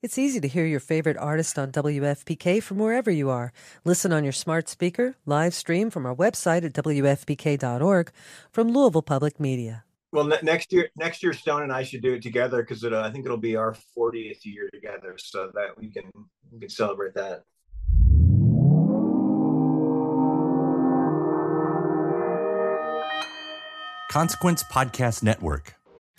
It's easy to hear your favorite artist on WFPK from wherever you are. Listen on your smart speaker, live stream from our website at WFPK.org from Louisville Public Media. Well, ne- next year, next year, Stone and I should do it together because uh, I think it'll be our 40th year together, so that we can we can celebrate that. Consequence Podcast Network.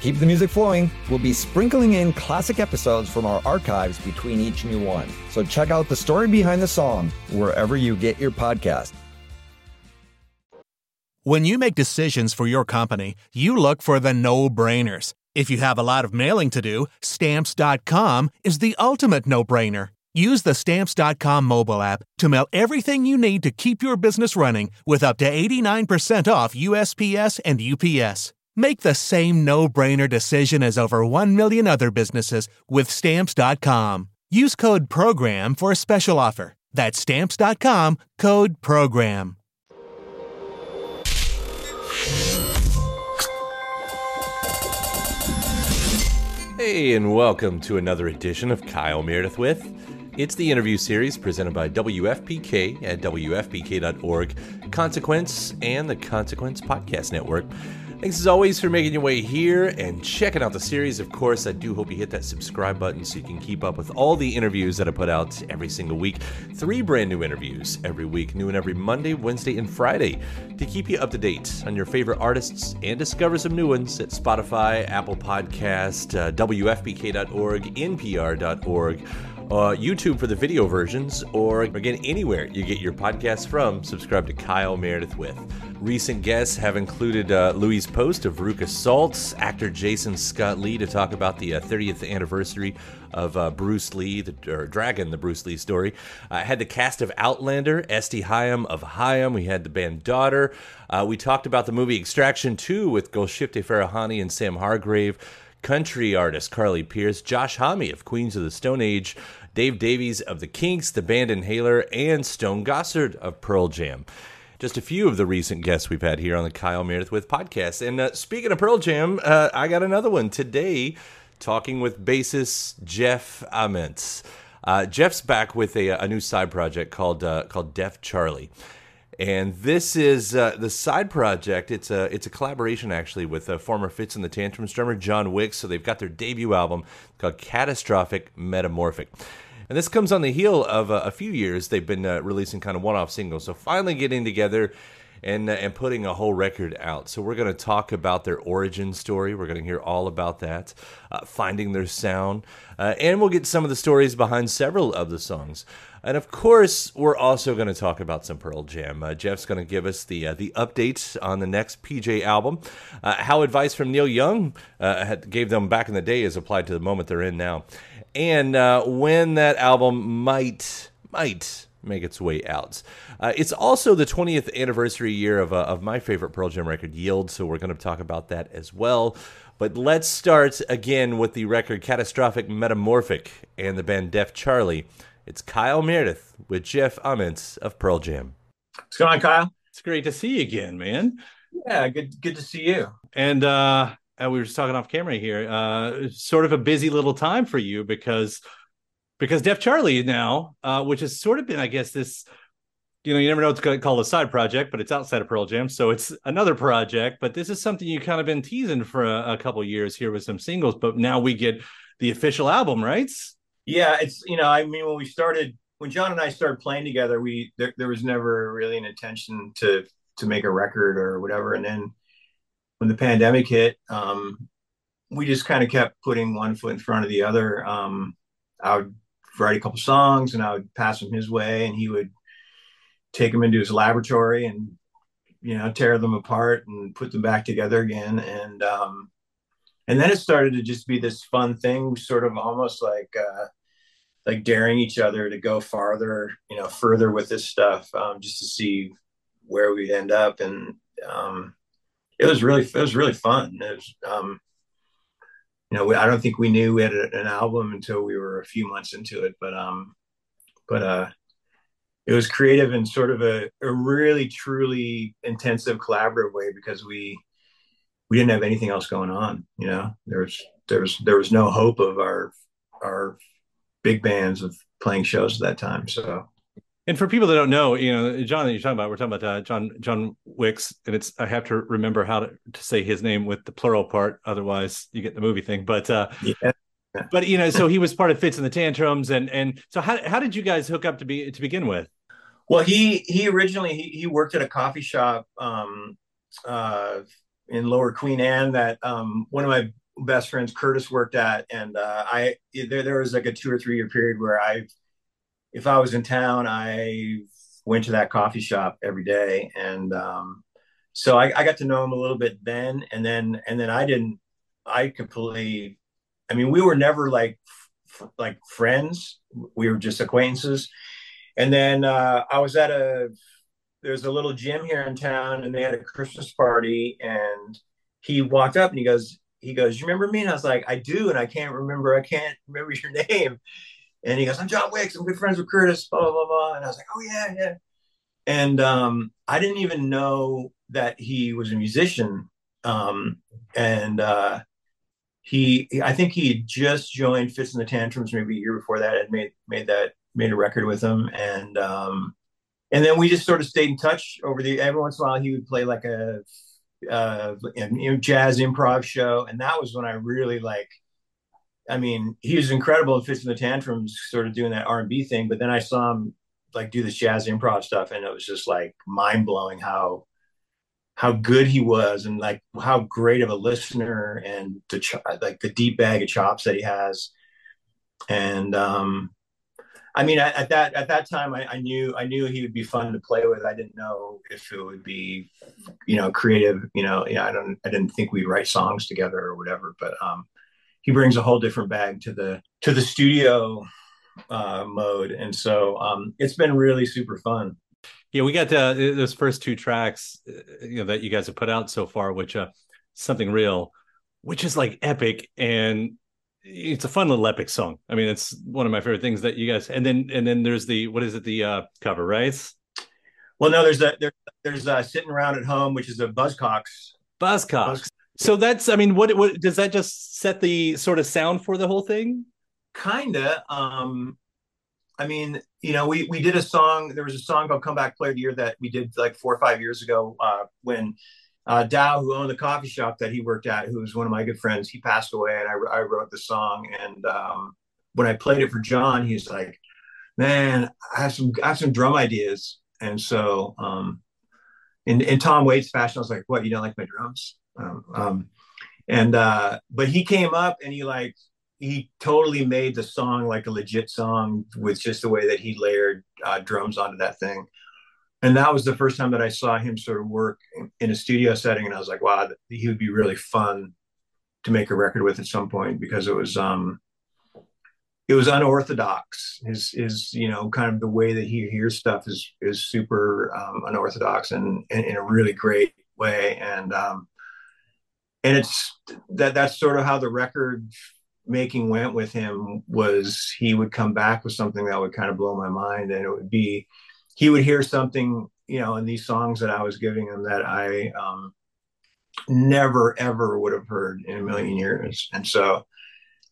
Keep the music flowing, we'll be sprinkling in classic episodes from our archives between each new one. So check out the story behind the song wherever you get your podcast. When you make decisions for your company, you look for the no brainers. If you have a lot of mailing to do, stamps.com is the ultimate no brainer. Use the stamps.com mobile app to mail everything you need to keep your business running with up to 89% off USPS and UPS. Make the same no brainer decision as over 1 million other businesses with stamps.com. Use code PROGRAM for a special offer. That's stamps.com code PROGRAM. Hey, and welcome to another edition of Kyle Meredith with. It's the interview series presented by WFPK at WFPK.org, Consequence, and the Consequence Podcast Network. Thanks as always for making your way here and checking out the series. Of course, I do hope you hit that subscribe button so you can keep up with all the interviews that I put out every single week. Three brand new interviews every week, new and every Monday, Wednesday, and Friday to keep you up to date on your favorite artists and discover some new ones at Spotify, Apple Podcast, uh, WFPK.org, NPR.org. Uh, YouTube for the video versions, or again, anywhere you get your podcasts from, subscribe to Kyle Meredith with. Recent guests have included uh, Louise Post of Veruca Salts, actor Jason Scott Lee to talk about the uh, 30th anniversary of uh, Bruce Lee, the, or Dragon, the Bruce Lee story. I had the cast of Outlander, Este Haim of Haim. We had the band Daughter. Uh, we talked about the movie Extraction 2 with Golshifteh Farahani and Sam Hargrave country artist Carly Pearce, Josh Homme of Queens of the Stone Age, Dave Davies of the Kinks, the band Inhaler, and Stone Gossard of Pearl Jam just a few of the recent guests we've had here on the Kyle Meredith with podcast. And uh, speaking of Pearl Jam, uh, I got another one today, talking with bassist Jeff Ament. Uh, Jeff's back with a, a, new side project called uh, called Deaf Charlie. And this is uh, the side project. It's a it's a collaboration actually with uh, former Fitz and the Tantrums drummer John Wicks. So they've got their debut album called Catastrophic Metamorphic. And this comes on the heel of uh, a few years they've been uh, releasing kind of one off singles. So finally getting together and, uh, and putting a whole record out. So we're going to talk about their origin story. We're going to hear all about that, finding their sound, and we'll get some of the stories behind several of the songs. And of course, we're also going to talk about some Pearl Jam. Uh, Jeff's going to give us the uh, the update on the next PJ album. Uh, how advice from Neil Young uh, had, gave them back in the day is applied to the moment they're in now and uh, when that album might might make its way out. Uh, it's also the 20th anniversary year of, uh, of my favorite Pearl Jam record, Yield, so we're going to talk about that as well. But let's start again with the record Catastrophic Metamorphic and the band Deaf Charlie. It's Kyle Meredith with Jeff Ament of Pearl Jam. What's going on, Kyle? It's great to see you again, man. Yeah, good good to see you. And uh we were just talking off camera here, uh, sort of a busy little time for you because because Deaf Charlie now, uh, which has sort of been, I guess, this you know, you never know what's going to call a side project, but it's outside of Pearl Jam, so it's another project. But this is something you kind of been teasing for a, a couple years here with some singles, but now we get the official album, right? Yeah, it's you know, I mean, when we started, when John and I started playing together, we there, there was never really an intention to to make a record or whatever, and then when the pandemic hit, um, we just kind of kept putting one foot in front of the other. Um, I would write a couple songs and I would pass them his way, and he would take them into his laboratory and you know tear them apart and put them back together again. And um, and then it started to just be this fun thing, sort of almost like uh, like daring each other to go farther, you know, further with this stuff, um, just to see where we end up. And um, it was really it was really fun. It was, um, you know, we, I don't think we knew we had a, an album until we were a few months into it, but um, but uh, it was creative and sort of a, a really truly intensive collaborative way because we we didn't have anything else going on. You know, there was there was there was no hope of our our big bands of playing shows at that time. So and for people that don't know, you know, John that you're talking about, we're talking about uh, John John Wicks, and it's I have to remember how to, to say his name with the plural part, otherwise you get the movie thing. But uh, yeah. but you know, so he was part of Fitz and the Tantrums, and and so how how did you guys hook up to be to begin with? Well, he he originally he, he worked at a coffee shop um, uh, in Lower Queen Anne that um, one of my best friends Curtis worked at, and uh, I there there was like a two or three year period where I if I was in town, I went to that coffee shop every day, and um, so I, I, got to know him a little bit then, and then and then I didn't. I completely. I mean, we were never like f- like friends. We were just acquaintances. And then uh, I was at a there's a little gym here in town, and they had a Christmas party, and he walked up and he goes he goes, "You remember me?" And I was like, "I do," and I can't remember. I can't remember your name. And he goes, I'm John Wicks. I'm good friends with Curtis, blah, blah, blah, blah. And I was like, oh, yeah, yeah. And um, I didn't even know that he was a musician. Um, and uh, he, I think he just joined Fitz and the Tantrums maybe a year before that and made, made that, made a record with him. And, um, and then we just sort of stayed in touch over the, every once in a while he would play like a, uh, you know, jazz improv show. And that was when I really like, I mean, he was incredible in Fitz and the Tantrums, sort of doing that R and B thing. But then I saw him like do this jazz improv stuff, and it was just like mind blowing how how good he was, and like how great of a listener, and the ch- like the deep bag of chops that he has. And um, I mean, at, at that at that time, I, I, knew I knew he would be fun to play with. I didn't know if it would be, you know, creative. You know, yeah, I don't. I didn't think we'd write songs together or whatever. But um, he brings a whole different bag to the to the studio uh, mode, and so um, it's been really super fun. Yeah, we got uh, those first two tracks, uh, you know, that you guys have put out so far, which uh, something real, which is like epic, and it's a fun little epic song. I mean, it's one of my favorite things that you guys. And then and then there's the what is it the uh, cover, right? Well, no, there's a there, there's a sitting around at home, which is a Buzzcocks. Buzzcocks. Buzz- so that's, I mean, what what does that just set the sort of sound for the whole thing? Kinda. Um, I mean, you know, we we did a song. There was a song called "Come Back Play of the Year" that we did like four or five years ago uh, when uh, Dow, who owned the coffee shop that he worked at, who was one of my good friends, he passed away, and I, I wrote the song. And um, when I played it for John, he's like, "Man, I have some I have some drum ideas." And so, um, in in Tom Waits fashion, I was like, "What? You don't like my drums?" Um, um, and uh, but he came up and he like he totally made the song like a legit song with just the way that he layered uh, drums onto that thing. And that was the first time that I saw him sort of work in, a studio setting, and I was like, wow, he would be really fun to make a record with at some point because it was um it was unorthodox. His his you know kind of the way that he hears stuff is is super um, unorthodox and, and, in a really great way. And um, and it's that that's sort of how the record making went with him was he would come back with something that would kind of blow my mind and it would be he would hear something you know in these songs that i was giving him that i um, never ever would have heard in a million years. And so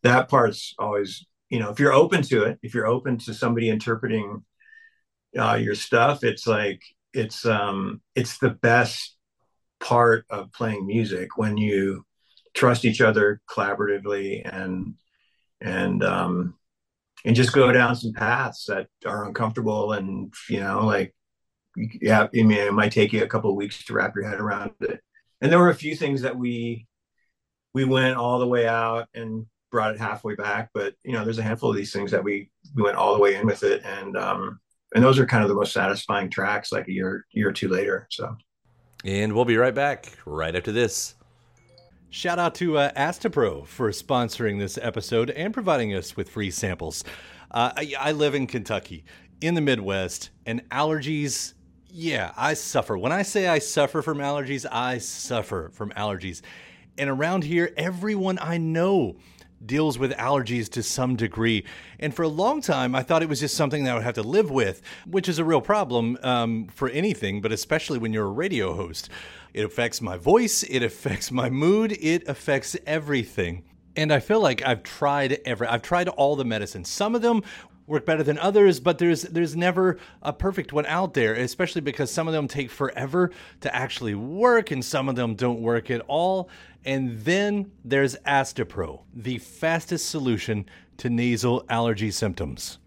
that part's always you know if you're open to it if you're open to somebody interpreting uh, your stuff it's like it's um it's the best part of playing music when you trust each other collaboratively and and um and just go down some paths that are uncomfortable and you know like yeah i mean it might take you a couple of weeks to wrap your head around it. And there were a few things that we we went all the way out and brought it halfway back but you know there's a handful of these things that we we went all the way in with it. And um and those are kind of the most satisfying tracks like a year year or two later so. And we'll be right back right after this. Shout out to uh, Astepro for sponsoring this episode and providing us with free samples. Uh, I, I live in Kentucky, in the Midwest, and allergies Yeah, I suffer. When I say I suffer from allergies, I suffer from allergies. And around here, everyone I know deals with allergies to some degree. And for a long time, I thought it was just something that I would have to live with, which is a real problem um, for anything, but especially when you're a radio host. It affects my voice, it affects my mood, it affects everything. And I feel like I've tried every I've tried all the medicines. Some of them work better than others, but there's there's never a perfect one out there, especially because some of them take forever to actually work and some of them don't work at all. And then there's Astepro, the fastest solution to nasal allergy symptoms.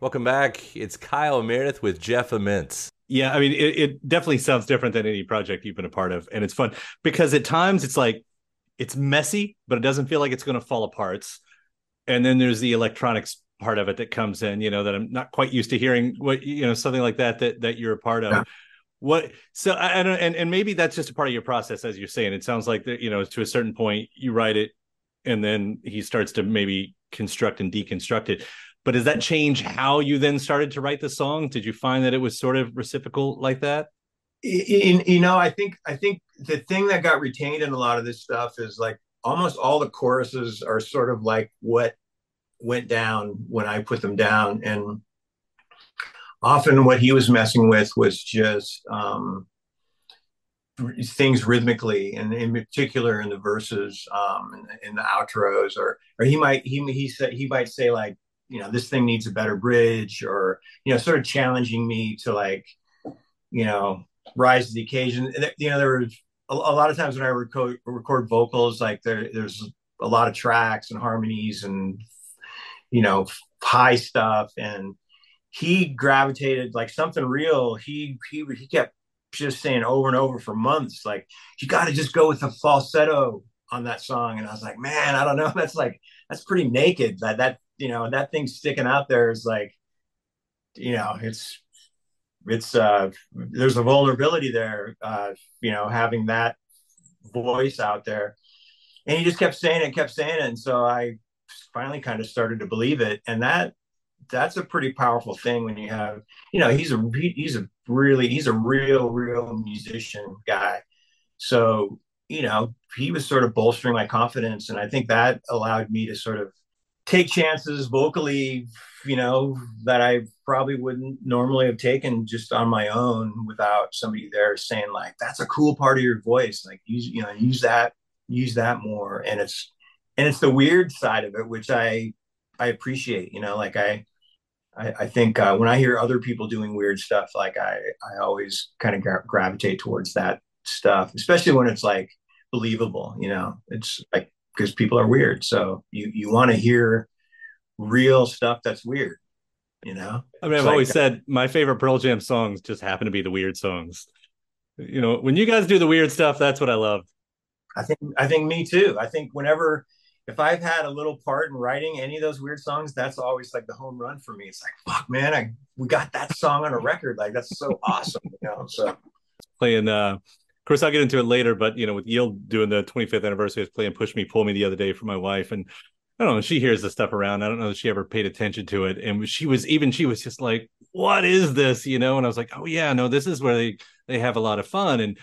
Welcome back. It's Kyle Meredith with Jeff Ament. Yeah, I mean, it, it, definitely sounds different than any project you've been a part of, and it's fun because at times it's like it's messy, but it doesn't feel like it's going to fall apart. And then there's the electronics part of it that comes in, you know, that I'm not quite used to hearing. What you know, something like that that that you're a part of. Yeah. What so I, I don't, and and maybe that's just a part of your process, as you're saying. It sounds like that, you know, to a certain point, you write it, and then he starts to maybe construct and deconstruct it but does that change how you then started to write the song? Did you find that it was sort of reciprocal like that? You, you know, I think I think the thing that got retained in a lot of this stuff is like almost all the choruses are sort of like what went down when I put them down, and often what he was messing with was just um, things rhythmically, and in particular in the verses, um, in, in the outros, or or he might he he said he might say like you know this thing needs a better bridge or you know sort of challenging me to like you know rise to the occasion. You know there was a, a lot of times when i record, record vocals like there, there's a lot of tracks and harmonies and you know high stuff. And he gravitated like something real. He he he kept just saying over and over for months like you got to just go with the falsetto on that song. And i was like man i don't know. That's like that's pretty naked. That that you know that thing sticking out there is like you know it's it's uh there's a vulnerability there uh you know having that voice out there. And he just kept saying it kept saying it. And so i finally kind of started to believe it. And that that's a pretty powerful thing when you have you know he's a he's a really he's a real real musician guy. So you know he was sort of bolstering my confidence. And i think that allowed me to sort of take chances vocally, you know, that I probably wouldn't normally have taken just on my own without somebody there saying like, that's a cool part of your voice. Like use, you know, use that, use that more. And it's, and it's the weird side of it, which I, I appreciate, you know, like I, I, think uh, when I hear other people doing weird stuff, like I, I always kind of gra- gravitate towards that stuff, especially when it's like believable, you know, it's like, because people are weird. So you you want to hear real stuff that's weird. You know, I mean, I've like, always said my favorite Pearl Jam songs just happen to be the weird songs. You know, when you guys do the weird stuff, that's what I love. I think I think me too. I think whenever if I've had a little part in writing any of those weird songs, that's always like the home run for me. It's like, fuck, man, I we got that song on a record. Like that's so awesome, you know. So playing uh course I'll get into it later, but you know, with Yield doing the 25th anniversary, I was playing Push Me, Pull Me the other day for my wife. And I don't know, she hears the stuff around. I don't know if she ever paid attention to it. And she was even she was just like, What is this? You know, and I was like, Oh yeah, no, this is where they they have a lot of fun. And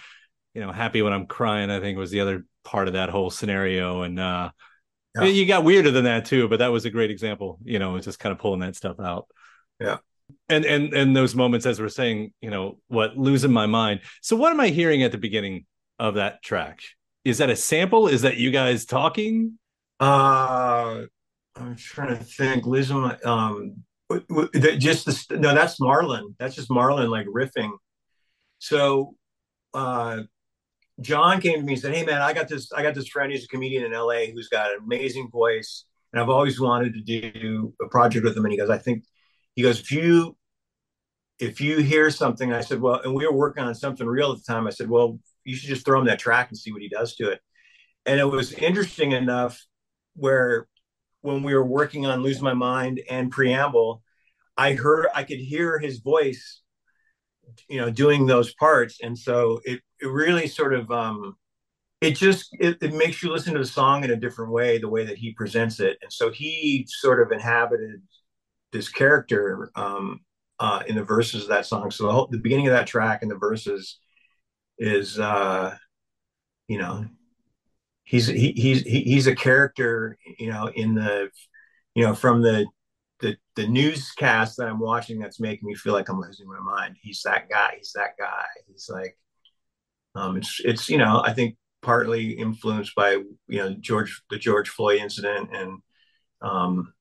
you know, happy when I'm crying, I think was the other part of that whole scenario. And uh yeah. you got weirder than that too, but that was a great example, you know, just kind of pulling that stuff out. Yeah. And and and those moments as we're saying, you know, what losing my mind. So what am I hearing at the beginning of that track? Is that a sample? Is that you guys talking? Uh I'm trying to think. Losing my um just the no, that's Marlon. That's just Marlon like riffing. So uh John came to me and said, "Hey man, I got this. I got this friend. He's a comedian in LA who's got an amazing voice, and I've always wanted to do a project with him." And he goes, "I think," he goes, "If you if you hear something," I said, "Well," and we were working on something real at the time. I said, "Well, you should just throw him that track and see what he does to it." And it was interesting enough where when we were working on "Lose My Mind" and "Preamble," I heard I could hear his voice you know doing those parts and so it, it really sort of um it just it, it makes you listen to the song in a different way the way that he presents it and so he sort of inhabited this character um uh in the verses of that song so the, whole, the beginning of that track and the verses is uh you know he's he, he's he, he's a character you know in the you know from the the the newscast that I'm watching that's making me feel like I'm losing my mind. He's that guy. He's that guy. He's like, um, it's it's you know I think partly influenced by you know George the George Floyd incident and um,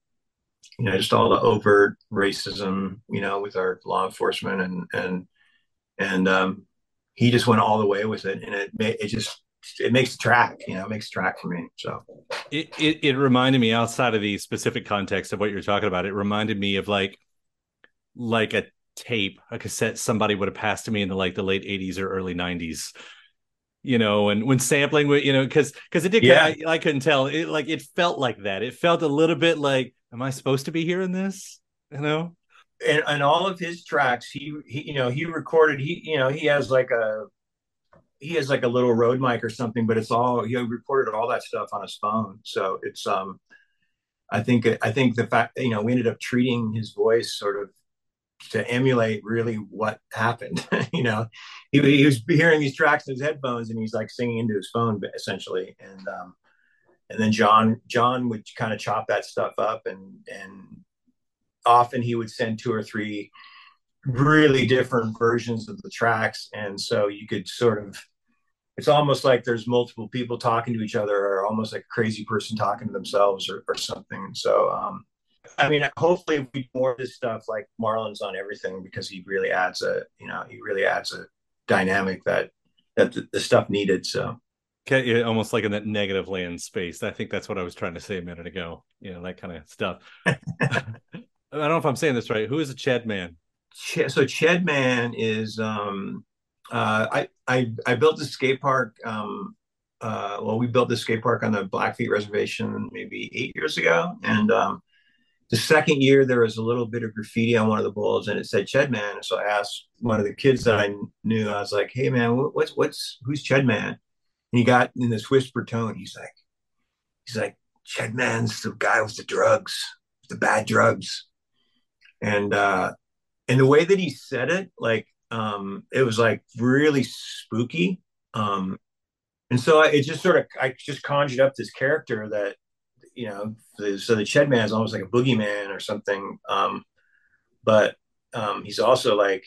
you know just all the overt racism you know with our law enforcement and and and um, he just went all the way with it and it it just it makes the track, you know, it makes the track for me. So it, it, it reminded me outside of the specific context of what you're talking about. It reminded me of like like a tape, a cassette somebody would have passed to me in the like the late 80s or early 90s. You know, and when sampling, with, you know, because because it did, yeah. I, I couldn't tell. It like it felt like that. It felt a little bit like, am I supposed to be hearing this? You know, and, and all of his tracks, he, he you know he recorded. He you know he has like a he has like a little road mic or something, but it's all he recorded all that stuff on his phone. So it's um, I think I think the fact you know we ended up treating his voice sort of to emulate really what happened. you know, he, he, was hearing these tracks in his headphones and he's like singing into his phone essentially, and um, and then John John would kind of chop that stuff up and and often he would send two or three really different versions of the tracks. And so you could sort of it's almost like there's multiple people talking to each other or almost like a crazy person talking to themselves or, or something. So um i mean hopefully we do more of this stuff like marlon's on everything because he really adds a you know he really adds a dynamic that that the, the stuff needed. So almost like in that Negativland space i think that's what i was trying to say a minute ago you know that kind of stuff i don't know if i'm saying this right who is a chad man so Chad Man is um, uh, I, I I built a skate park. Um, uh, well, we built the skate park on the Blackfeet Reservation maybe eight years ago, and um, the second year there was a little bit of graffiti on one of the bulls, and it said Ched Man. So I asked one of the kids that I knew. I was like, "Hey man, what's what's who's Ched Man?" And he got in this whisper tone. He's like, "He's like Ched Man's the guy with the drugs, the bad drugs," and uh, and the way that he said it, like um, it was like really spooky. Um, and so I, it just sort of I just conjured up this character that you know, so the Ched Man is almost like a boogeyman or something. Um, but um, he's also like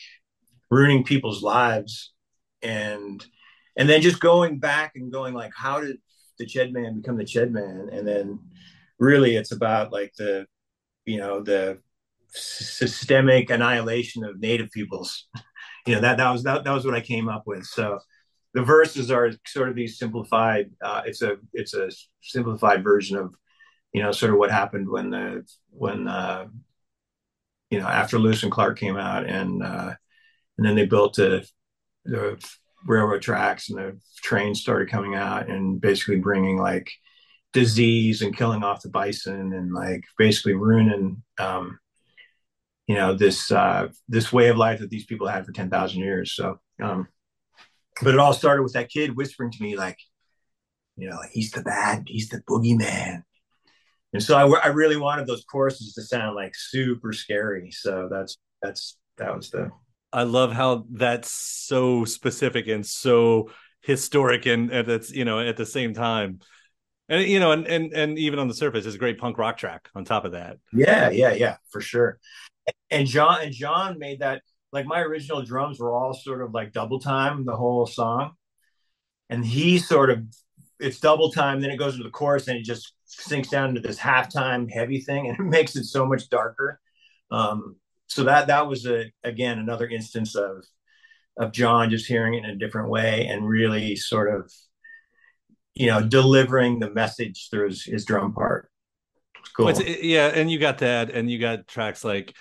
ruining people's lives and and then just going back and going like how did the Ched Man become the Ched Man and then really it's about like the you know the systemic annihilation of native peoples. you know that that was that, that was what I came up with. So the verses are sort of these simplified. Uh, it's a it's a simplified version of you know sort of what happened when the when uh, you know, after Lewis and Clark came out, and uh, and then they built the the railroad tracks, and the trains started coming out, and basically bringing like disease and killing off the bison, and like basically ruining. Um, you know this uh, this way of life that these people had for ten thousand years. So, um, but it all started with that kid whispering to me, like, you know, he's the bad, he's the boogeyman, and so I, I really wanted those choruses to sound like super scary. So that's that's that was the. I love how that's so specific and so historic, and, that's you know at the same time, and you know, and and and even on the surface, it's a great punk rock track. On top of that, yeah, yeah, yeah, for sure. And John and John made that like my original drums were all sort of like double time the whole song, and he sort of it's double time, then it goes into the chorus, and it just sinks down into this halftime heavy thing, and it makes it so much darker. Um, so that that was a again another instance of of John just hearing it in a different way and really sort of you know delivering the message through his, his drum part. cool. yeah, and you got that, and you got tracks like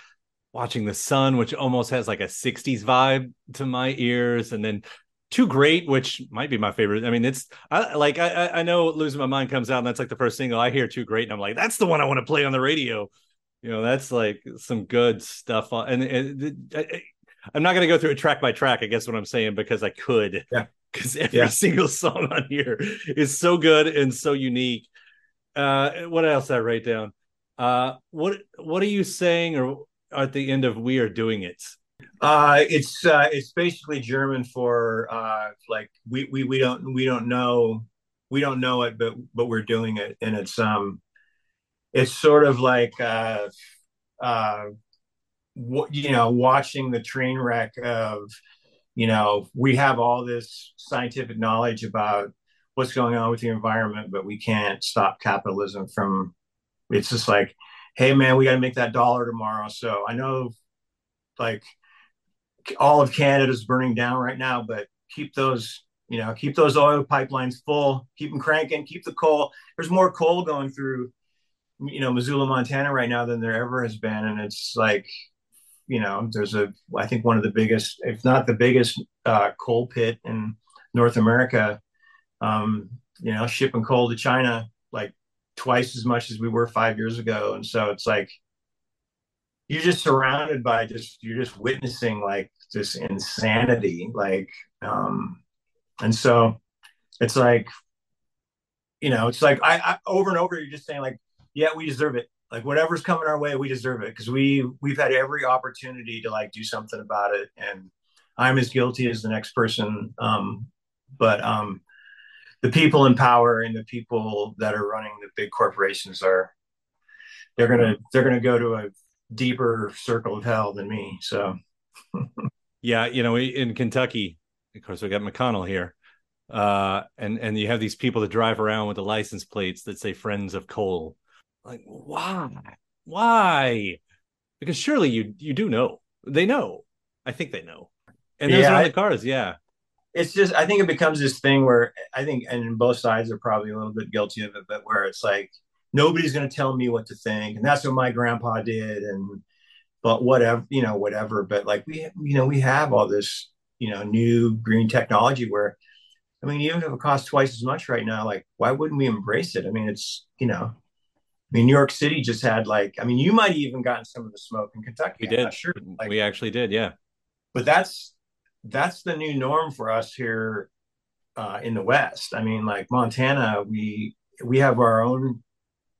watching the sun which almost has like a 60s vibe to my ears and then too great which might be my favorite i mean it's i like i i know losing my mind comes out and that's like the first single i hear too great and i'm like that's the one i want to play on the radio you know that's like some good stuff on and, i'm not going to go through it track by track i guess what i'm saying because i could. Yeah. Because every Yeah. single song on here is so good and so unique. Uh what else did i write down? Uh what what are you saying or at the end of we are doing it? Uh, it's uh, it's basically German for uh, like we, we we don't we don't know we don't know it, but but we're doing it, and it's um it's sort of like uh, uh, what you know, watching the train wreck of you know we have all this scientific knowledge about what's going on with the environment, but we can't stop capitalism from. It's just like, hey man, we got to make that dollar tomorrow. So I know, like all of Canada's burning down right now, but keep those, you know, keep those oil pipelines full, keep them cranking, keep the coal. There's more coal going through, you know, Missoula, Montana right now than there ever has been. And it's like, you know, there's a, I think one of the biggest, if not the biggest uh, coal pit in North America, um, you know, shipping coal to China like twice as much as we were five years ago. And so it's like, you're just surrounded by just you're just witnessing like this insanity like um and so it's like you know it's like I, I over and over you're just saying like yeah we deserve it like whatever's coming our way we deserve it because we we've had every opportunity to like do something about it and i'm as guilty as the next person um but um the people in power and the people that are running the big corporations are they're gonna they're gonna go to a deeper circle of hell than me. So yeah, you know, in Kentucky, of course, we got McConnell here, uh, and and you have these people that drive around with the license plates that say "Friends of Coal." Like, why? Why? Because surely you you do know. They know. I think they know. And those Yeah, are on the cars. Yeah. it's just I think it becomes this thing where I think and both sides are probably a little bit guilty of it, but where it's like nobody's gonna tell me what to think. And that's what my grandpa did and but whatever, you know, whatever. But like we you know, we have all this, you know, new green technology where I mean, even if it costs twice as much right now, like why wouldn't we embrace it? I mean, it's you know, I mean, New York City just had like, I mean, you might have even gotten some of the smoke in Kentucky. We I'm did. sure. Like, we actually did. Yeah. but that's that's the new norm for us here uh, in the West. I mean, like Montana, we we have our own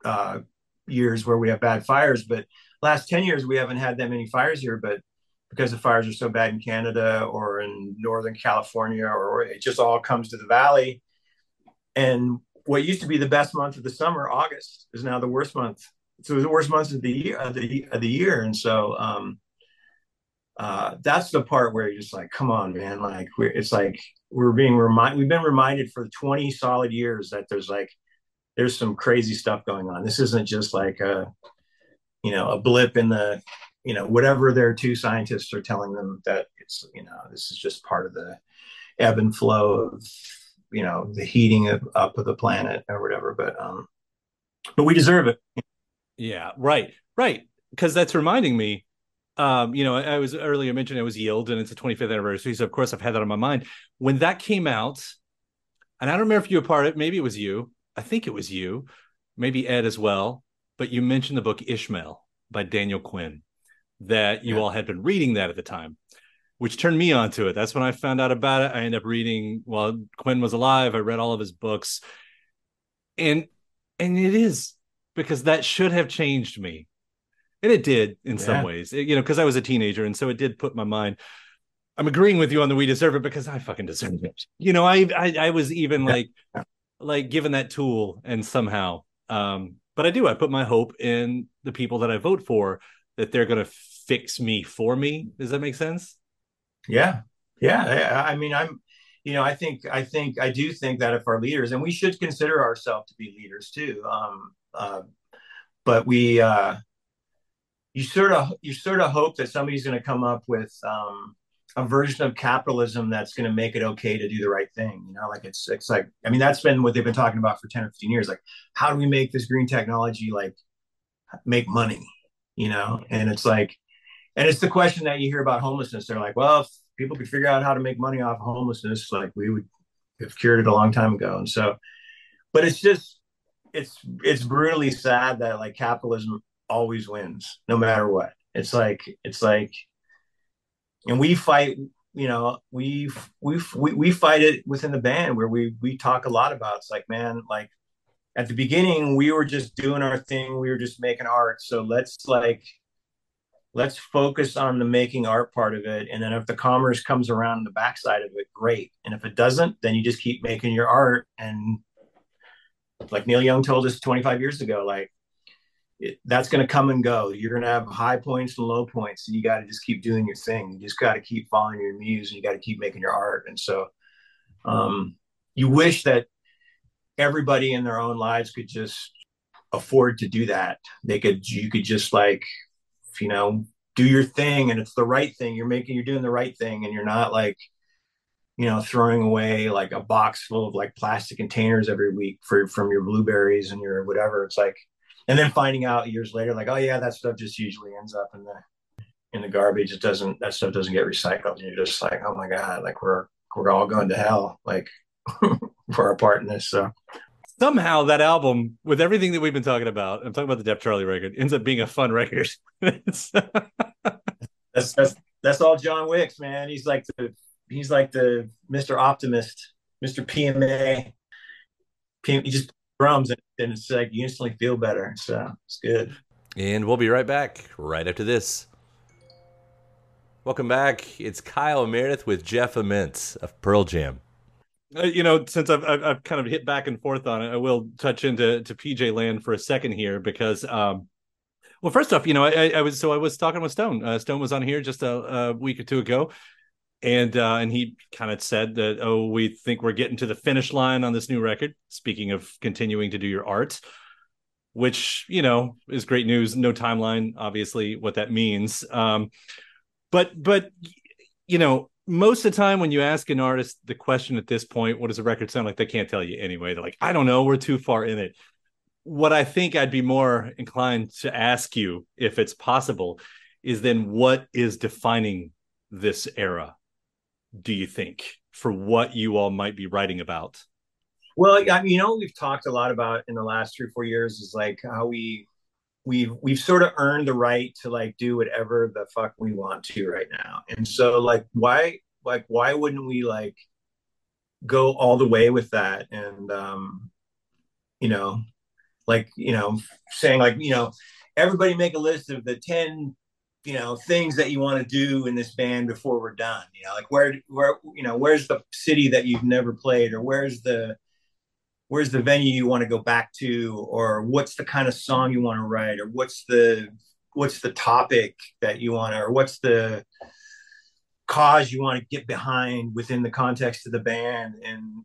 uh, years where we have bad fires, but last ten years we haven't had that many fires here. But because the fires are so bad in Canada or in Northern California, or it just all comes to the valley, and what used to be the best month of the summer, August, is now the worst month. So the worst month of the year of the of the year, and so um, uh, that's the part where you're just like, come on, man! Like we're, it's like we're being reminded. We've been reminded for 20 solid years that there's like there's some crazy stuff going on. This isn't just like a you know a blip in the you know whatever their two scientists are telling them that it's you know this is just part of the ebb and flow of you know the heating of, up of the planet or whatever. But um, but we deserve it. Yeah, right, right. Because that's reminding me, um, you know, I was earlier mentioned it was Yield and it's the 25th anniversary. So of course I've had that on my mind. When that came out, and I don't remember if you were part of it, maybe it was you. I think it was you, maybe Ed as well. But you mentioned the book Ishmael by Daniel Quinn, that you yeah. all had been reading that at the time, which turned me onto it. That's when I found out about it. I ended up reading while Quinn was alive. I read all of his books. And and it is because that should have changed me and it did in yeah. some ways it, you know because i was a teenager and so it did put my mind i'm agreeing with you on the we deserve it because i fucking deserve it you know i i, I was even like like given that tool and somehow um but i do i put my hope in the people that i vote for that they're going to fix me for me does that make sense yeah yeah i mean i'm you know i think i think i do think that if our leaders and we should consider ourselves to be leaders too um uh, but we uh you sort of you sort of hope that somebody's going to come up with um, a version of capitalism that's going to make it okay to do the right thing. You know, like it's it's like I mean that's been what they've been talking about for ten or fifteen years. Like, how do we make this green technology like make money? You know, and it's like, and it's the question that you hear about homelessness. They're like, well, if people could figure out how to make money off of homelessness, like we would have cured it a long time ago. And so, but it's just it's it's brutally sad that like capitalism always wins no matter what it's like it's like and we fight you know we we we fight it within the band where we we talk a lot about it's like man like at the beginning we were just doing our thing we were just making art so let's like let's focus on the making art part of it and then if the commerce comes around the backside of it great and if it doesn't then you just keep making your art and like neil young told us 25 years ago like it, that's going to come and go. You're going to have high points and low points, and you got to just keep doing your thing. You just got to keep following your muse, and you got to keep making your art. And so, um, you wish that everybody in their own lives could just afford to do that. They could, you could just like, you know, do your thing, and it's the right thing. You're making, you're doing the right thing, and you're not like, you know, throwing away like a box full of like plastic containers every week for from your blueberries and your whatever. It's like and then finding out years later, like, oh yeah, that stuff just usually ends up in the in the garbage. It doesn't that stuff doesn't get recycled. And you're just like, oh my god, like we're we're all going to hell, like for our part in this. So somehow that album, with everything that we've been talking about, I'm talking about the Deaf Charlie record, ends up being a fun record. that's that's that's all John Wicks, man. He's like the he's like the Mr. Optimist, Mr. PMA. He just drums and, and it's like you instantly feel better. So it's good. And we'll be right back right after this. Welcome back. It's Kyle Meredith with Jeff Ament of Pearl Jam. Uh, you know, since I've, I've, I've kind of hit back and forth on it, I will touch into to PJ Land for a second here because, um, well, first off, you know, I, I was so I was talking with Stone. Uh, Stone was on here just a, a week or two ago, and uh, and he kind of said that oh we think we're getting to the finish line on this new record speaking of continuing to do your art which you know is great news. No timeline obviously what that means. Um, but but you know most of the time when you ask an artist the question at this point what does a record sound like? They can't tell you anyway. They're like i don't know. We're too far in it. What i think i'd be more inclined to ask you if it's possible is then what is defining this era do you think, for what you all might be writing about? Well, you know, we've talked a lot about in the last three or four years is like how we we've we've sort of earned the right to like do whatever the fuck we want to right now. And so like why like why wouldn't we like go all the way with that and um you know like you know saying like you know everybody make a list of the 10 you know things that you want to do in this band before we're done you know like where where you know where's the city that you've never played or where's the where's the venue you want to go back to? Or what's the kind of song you want to write? Or what's the what's the topic that you want to or what's the cause you want to get behind within the context of the band? And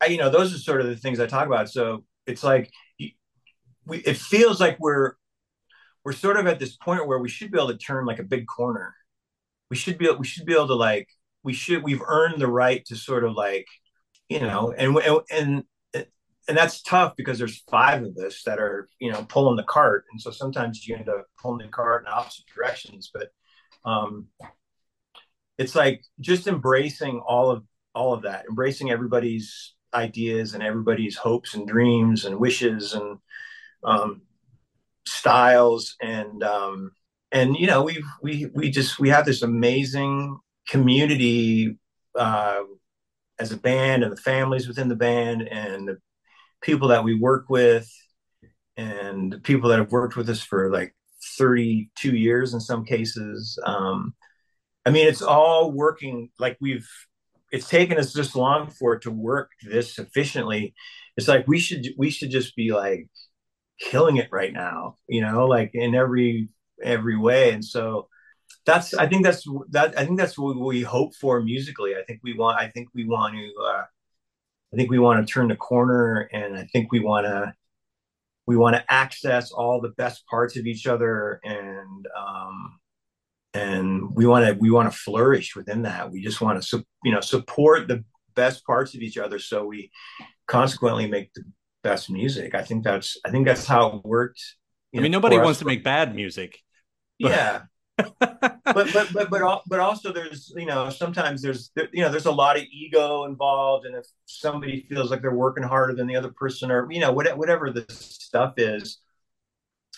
I, you know those are sort of the things i talk about. So it's like we, it feels like we're we're sort of at this point where we should be able to turn like a big corner. We should be we should be able to like we should we've earned the right to sort of like you know and and and that's tough because there's five of us that are you know pulling the cart. And so sometimes you end up pulling the cart in opposite directions. But um, it's like just embracing all of all of that, embracing everybody's ideas and everybody's hopes and dreams and wishes and um, styles. And um, and you know we we we just we have this amazing community uh, as a band and the families within the band and the people that we work with and people that have worked with us for like 32 years in some cases um, i mean it's all working like we've it's taken us this long for it to work this efficiently. It's like we should we should just be like killing it right now you know like in every every way. And so that's i think that's that i think that's what we hope for musically. I think we want i think we want to uh i think we want to turn the corner and i think we want to we want to access all the best parts of each other and um and we want to we want to flourish within that. We just want to you know support the best parts of each other so we consequently make the best music. I think that's i think that's how it worked i mean nobody wants to make bad music. But... yeah but but but but but also there's you know sometimes there's you know there's a lot of ego involved and if somebody feels like they're working harder than the other person or you know whatever the stuff is.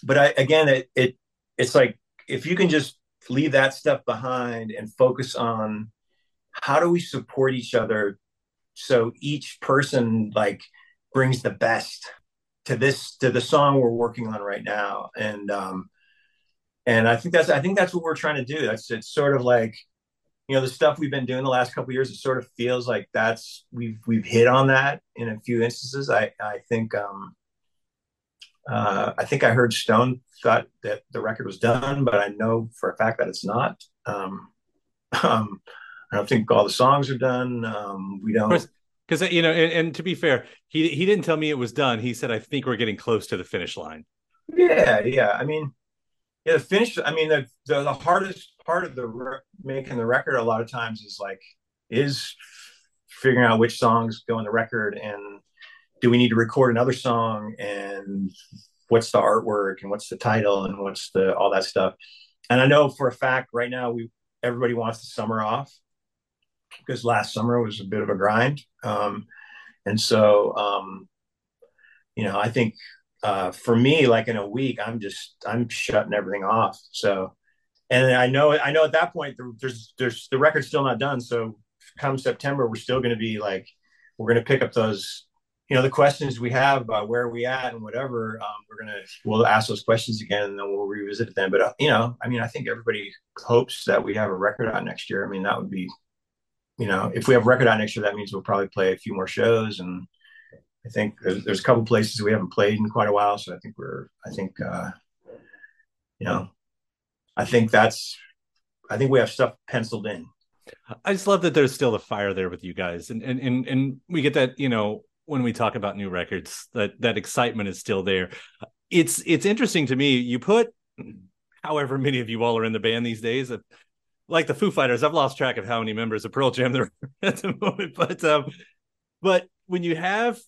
But i again it, it it's like if you can just leave that stuff behind and focus on how do we support each other so each person like brings the best to this to the song we're working on right now. And um and i think that's i think that's what we're trying to do. That's it's sort of like you know the stuff we've been doing the last couple years it sort of feels like that's we've we've hit on that in a few instances. I i think um uh i think i heard stone thought that the record was done but i know for a fact that it's not. Um um i don't think all the songs are done. Um we don't because you know and, and, to be fair he he didn't tell me it was done. He said i think we're getting close to the finish line. Yeah yeah. I mean yeah the finish i mean the the, the hardest part of the re- making the record a lot of times is like is figuring out which songs go in the record and do we need to record another song and what's the artwork and what's the title and what's the all that stuff and i know for a fact right now we everybody wants the summer off because last summer was a bit of a grind. Um, and so, um, you know, I think uh, for me, like in a week, I'm just I'm shutting everything off. So, and I know I know at that point there's there's the record's still not done. So come September, we're still going to be like we're going to pick up those you know the questions we have about where are we at and whatever um, we're gonna we'll ask those questions again and then we'll revisit it then but uh, you know i mean i think everybody hopes that we have a record out next year i mean that would be you know, if we have a record out next year, that means we'll probably play a few more shows. And I think there's, there's a couple places we haven't played in quite a while. So I think we're, I think, uh, you know, I think that's, I think we have stuff penciled in. I just love that there's still the fire there with you guys. And, and, and, and we get that, you know, when we talk about new records, that, that excitement is still there. It's, it's interesting to me. You put, however many of you all are in the band these days, like the Foo Fighters, I've lost track of how many members of Pearl Jam there are at the moment. But um, but when you have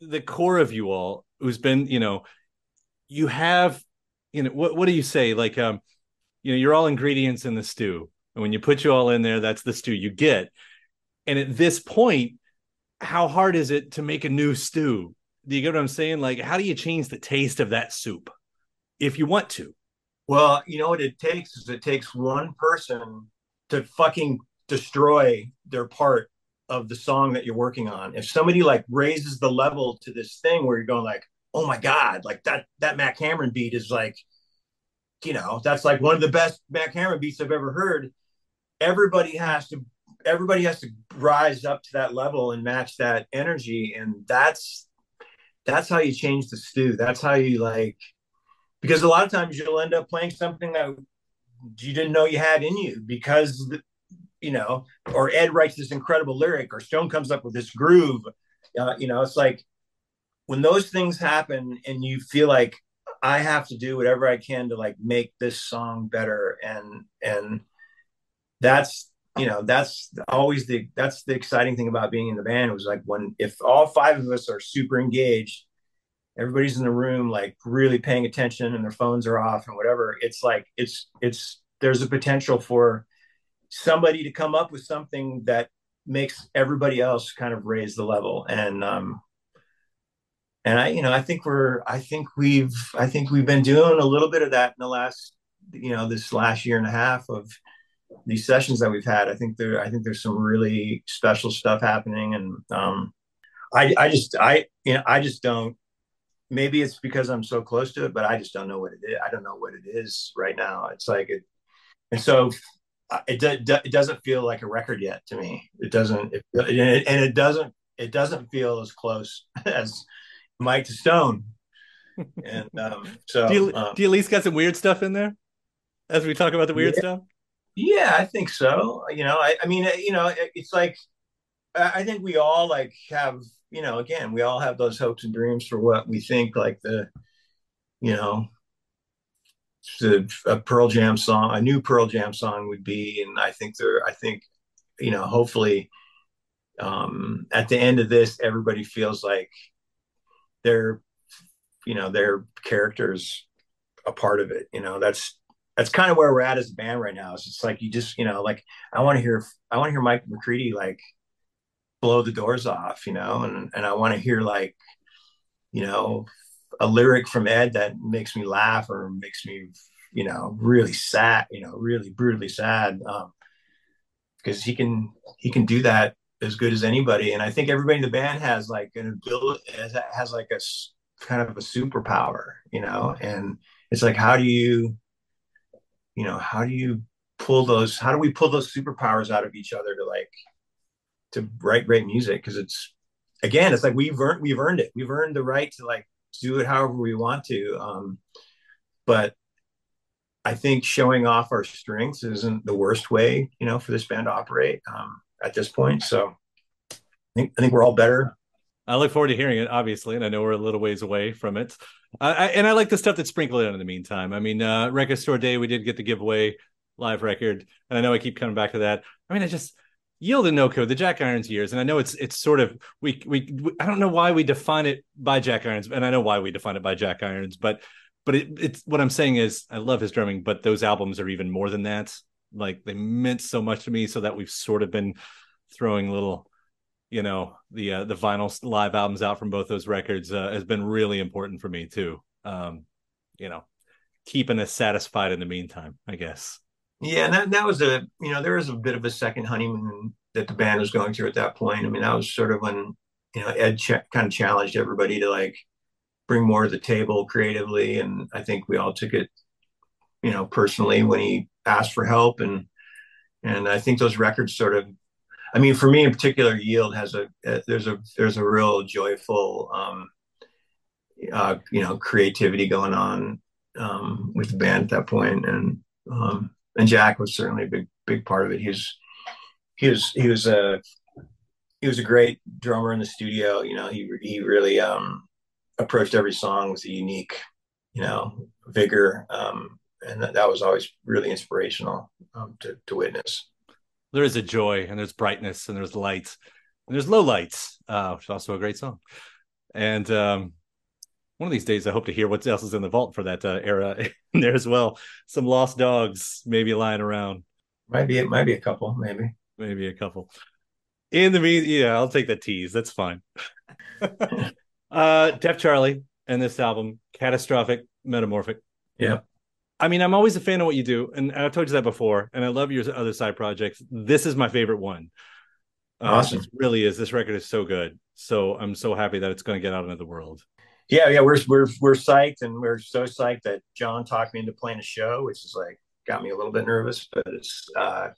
the core of you all who's been, you know, you have, you know, what what do you say? Like um, you know, you're all ingredients in the stew. And when you put you all in there, that's the stew you get. And at this point, how hard is it to make a new stew? Do you get what I'm saying? Like, how do you change the taste of that soup if you want to? Well, you know what it takes is it takes one person to fucking destroy their part of the song that you're working on. If somebody like raises the level to this thing where you're going like, oh my god, like that that Matt Cameron beat is like, you know, that's like one of the best Matt Cameron beats I've ever heard. Everybody has to everybody has to rise up to that level and match that energy, and that's that's how you change the stew. That's how you like because a lot of times you'll end up playing something that you didn't know you had in you because you know or ed writes this incredible lyric or stone comes up with this groove uh, you know it's like when those things happen and you feel like i have to do whatever i can to like make this song better and and that's you know that's always the that's the exciting thing about being in the band was like when if all five of us are super engaged everybody's in the room like really paying attention and their phones are off and whatever it's like it's it's there's a potential for somebody to come up with something that makes everybody else kind of raise the level. And um and i you know i think we're i think we've i think we've been doing a little bit of that in the last you know this last year and a half of these sessions that we've had. I think there i think there's some really special stuff happening. And um i i just i you know i just don't maybe it's because i'm so close to it but i just don't know what it is. I don't know what it is right now. It's like it and so it, do, it doesn't feel like a record yet to me. It doesn't, it, and it doesn't, it doesn't feel as close as Mike to Stone. And um, so, do you, um, do you at least got some weird stuff in there as we talk about the weird yeah, stuff? Yeah, I think so. You know, I, I mean, you know, it, it's like I think we all like have, you know, again, we all have those hopes and dreams for what we think like the, you know, the, a Pearl Jam song, a new Pearl Jam song would be. And I think there, I think, you know, hopefully um, at the end of this, everybody feels like their, you know, their characters a part of it. You know, that's, that's kind of where we're at as a band right now. It's like, you just, you know, like I want to hear, I want to hear Mike McCready, like blow the doors off, you know, and, and I want to hear like, you know, a lyric from Ed that makes me laugh or makes me, you know, really sad, you know, really brutally sad. Um, because he can he can do that as good as anybody, and I think everybody in the band has like an ability has, has like a kind of a superpower, you know, and it's like how do you, you know, how do you pull those? How do we pull those superpowers out of each other to like to write great music? Because it's again, it's like we've earned we've earned it. We've earned the right to like do it however we want to. Um, but I think showing off our strengths isn't the worst way, you know, for this band to operate um, at this point. So I think I think we're all better. I look forward to hearing it, obviously, and I know we're a little ways away from it. Uh, I, and I like the stuff that's sprinkled in in the meantime. I mean, uh, Record Store Day, we did get the giveaway live record, and I know I keep coming back to that. I mean, I just yield and no code. The jack irons years. And i know it's it's sort of we, we, we i don't know why we define it by jack irons and i know why we define it by jack irons but but it, it's what i'm saying is i love his drumming but those albums are even more than that. Like they meant so much to me so that we've sort of been throwing little you know the uh, the vinyl live albums out from both those records uh, has been really important for me too. Um you know keeping us satisfied in the meantime i guess yeah, and that, that was a you know there was a bit of a second honeymoon that the band was going through at that point. I mean, that was sort of when you know Ed ch- kind of challenged everybody to like bring more to the table creatively, and I think we all took it you know personally when he asked for help, and and I think those records sort of, I mean, for me in particular, Yield has a, a there's a there's a real joyful um, uh, you know creativity going on um, with the band at that point, and um, and Jack was certainly a big big part of it. He was he was he was a he was a great drummer in the studio. You know, he he really um, approached every song with a unique you know vigor, um, and that, that was always really inspirational um, to to witness. There is a joy, and there's brightness, and there's light, and there's low lights, uh, which is also a great song. And um, one of these days i hope to hear what else is in the vault for that uh, era in there as well. Some lost dogs maybe lying around. Might be it might be a couple maybe. Maybe a couple. In the mean yeah i'll take the tease. That's fine. Uh Deaf Charlie and this album catastrophic metamorphic. Yeah. I mean i'm always a fan of what you do and i've told you that before and i love your other side projects. This is my favorite one. Uh, awesome. uh, really is. This record is so good. So i'm so happy that it's going to get out into the world yeah, yeah, we're we're we're psyched, and we're so psyched that John talked me into playing a show, which is like got me a little bit nervous, but it's uh,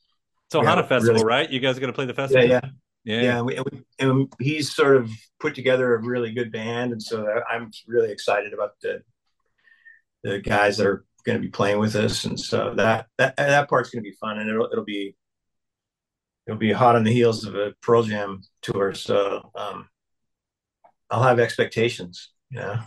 so Ohana Festival, really, right? You guys are gonna play the festival? Yeah, yeah, yeah. yeah and, we, and, we, and, he's sort of put together a really good band, and so I'm really excited about the the guys that are going to be playing with us, and so that that that part's going to be fun, and it'll it'll be it'll be hot on the heels of a Pearl Jam tour, so um, I'll have expectations you know,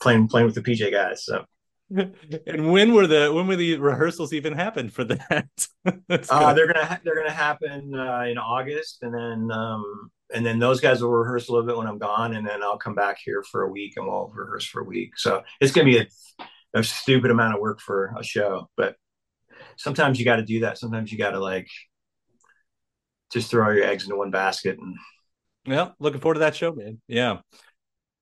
playing playing with the PJ guys. So. and when were the when were the rehearsals even happen for that? uh, they're gonna ha- they're gonna happen uh, in August, and then um, and then those guys will rehearse a little bit when I'm gone, and then I'll come back here for a week and we'll rehearse for a week. So it's gonna be a, a stupid amount of work for a show, but sometimes you got to do that. Sometimes you got to like just throw all your eggs into one basket and yeah, looking forward to that show, man. Yeah.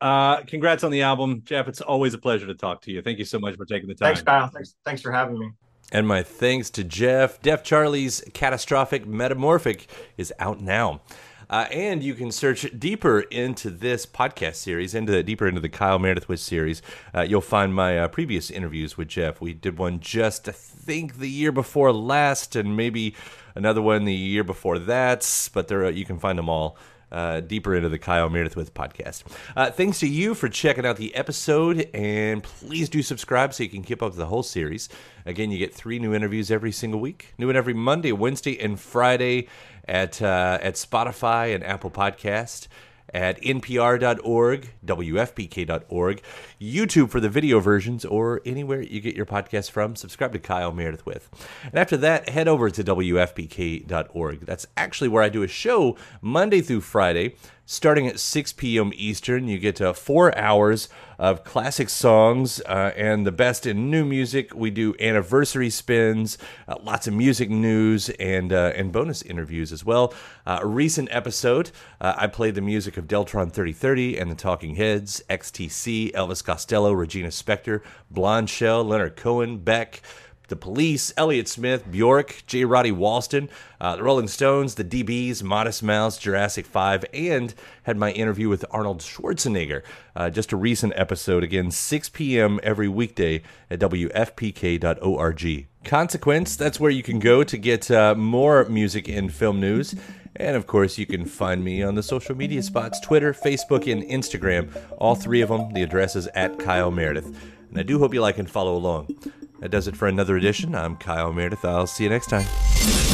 Uh, congrats on the album, Jeff. It's always a pleasure to talk to you. Thank you so much for taking the time. Thanks, Kyle. Thanks, thanks for having me. And my thanks to Jeff. Deaf Charlie's Catastrophic Metamorphic is out now. Uh, and you can search deeper into this podcast series, into deeper into the Kyle Meredith With series. Uh, you'll find my uh, previous interviews with Jeff. We did one just, I think, the year before last, and maybe another one the year before that. But there, you can find them all uh, deeper into the Kyle Meredith with podcast. Uh, thanks to you for checking out the episode, and please do subscribe so you can keep up with the whole series. Again, you get three new interviews every single week, new one every Monday, Wednesday, and Friday at uh, at Spotify and Apple Podcast at npr.org, wfpk.org, YouTube for the video versions, or anywhere you get your podcast from. Subscribe to Kyle Meredith with. And after that, head over to wfpk.org. That's actually where I do a show Monday through Friday starting at 6 p.m. Eastern. You get uh, four hours of classic songs uh, and the best in new music. We do anniversary spins, uh, lots of music news, and uh, and bonus interviews as well. Uh, a recent episode, uh, I played the music of Deltron 3030 and the Talking Heads, XTC, Elvis Costello, Regina Spektor, Blondshell, Leonard Cohen, Beck the Police, Elliott Smith, Bjork, J. Roddy Walston, uh, the Rolling Stones, the DBs, Modest Mouse, Jurassic 5, and had my interview with Arnold Schwarzenegger. Uh, just a recent episode, again, 6 p.m. every weekday at WFPK.org. Consequence, that's where you can go to get uh, more music and film news. And of course, you can find me on the social media spots Twitter, Facebook, and Instagram. All three of them, the address is at Kyle Meredith. And I do hope you like and follow along. That does it for another edition. I'm Kyle Meredith. I'll see you next time.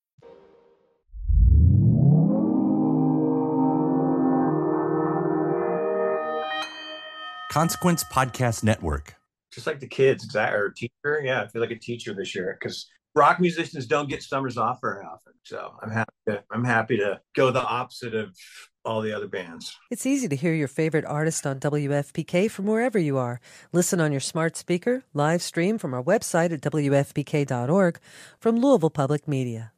Consequence Podcast Network. Just like the kids, exactly. Or teacher, yeah, I feel like a teacher this year because rock musicians don't get summers off very often. So I'm happy. To, I'm happy to go the opposite of all the other bands. It's easy to hear your favorite artist on WFPK from wherever you are. Listen on your smart speaker, live stream from our website at WFPK.org from Louisville Public Media.